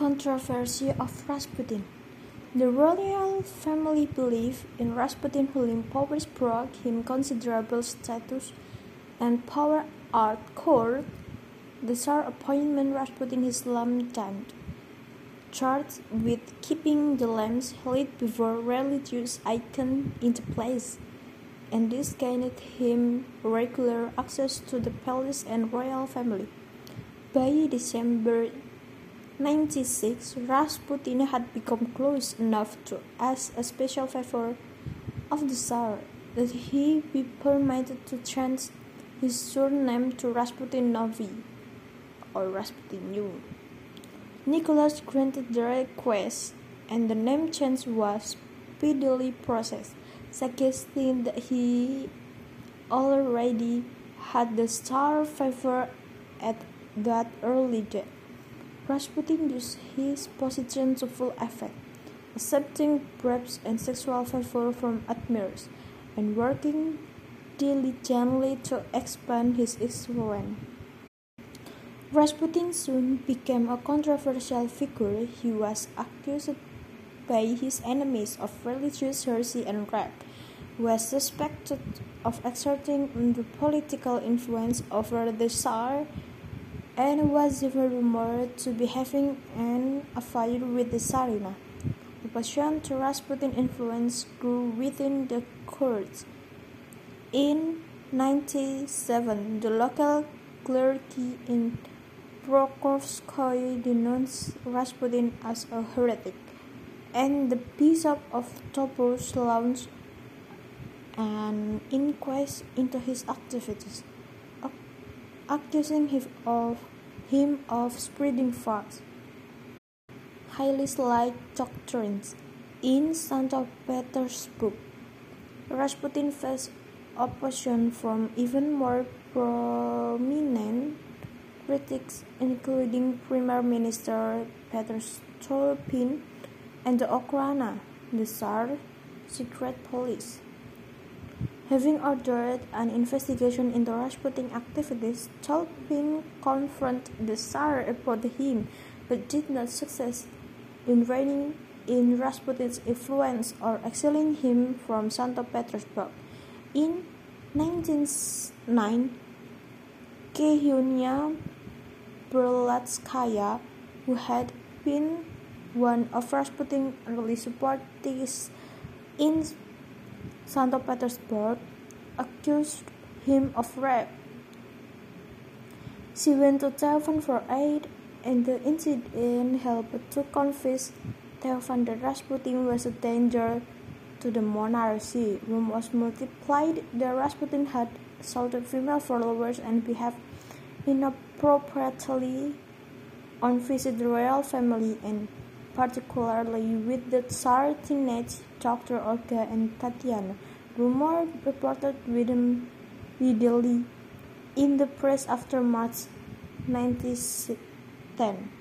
controversy of Rasputin. The royal family believed in Rasputin ruling powers brought him considerable status and power at court. The Tsar appointed Rasputin his lieutenant, charged with keeping the lamps lit before religious icons into place, and this gained him regular access to the palace and royal family. By December 96, Rasputin had become close enough to ask a special favor of the Tsar that he be permitted to change his surname to Rasputin Novi or Rasputin New. Nicholas granted the request, and the name change was speedily processed, suggesting that he already had the Tsar favor at that early date. Rasputin used his position to full effect, accepting bribes and sexual favor from admirers, and working diligently to expand his influence. Rasputin soon became a controversial figure. He was accused by his enemies of religious heresy and rape, was suspected of exerting undue political influence over the Tsar and was even rumored to be having an affair with the Tsarina. Opposition to Rasputin influence grew within the court. In 97, the local clergy in Pokrovskoye denounced Rasputin as a heretic, and the Bishop of Tobolsk launched an inquest into his activities accusing him of, him of spreading false, Khlyst-like doctrines. In St. Petersburg, Rasputin faced opposition from even more prominent critics, including Prime Minister Peter Stolypin and the Okhrana, the Tsar secret police. Having ordered an investigation into Rasputin activities, Stolypin confronted the Tsar about him, but did not succeed in reining in Rasputin's influence or exiling him from St. Petersburg. In 1909, Ksenija Berlatskaya, who had been one of Rasputin's early supporters in St. Petersburg accused him of rape. She went to Theophan for aid, and the incident helped to convince Theophan that Rasputin was a danger to the monarchy. Rumors multiplied that Rasputin had assaulted female followers and behaved inappropriately on visit the royal family and particularly with the Tsar teenage Dr. Olga and Tatiana. Rumor reported widely in the press after March 1910.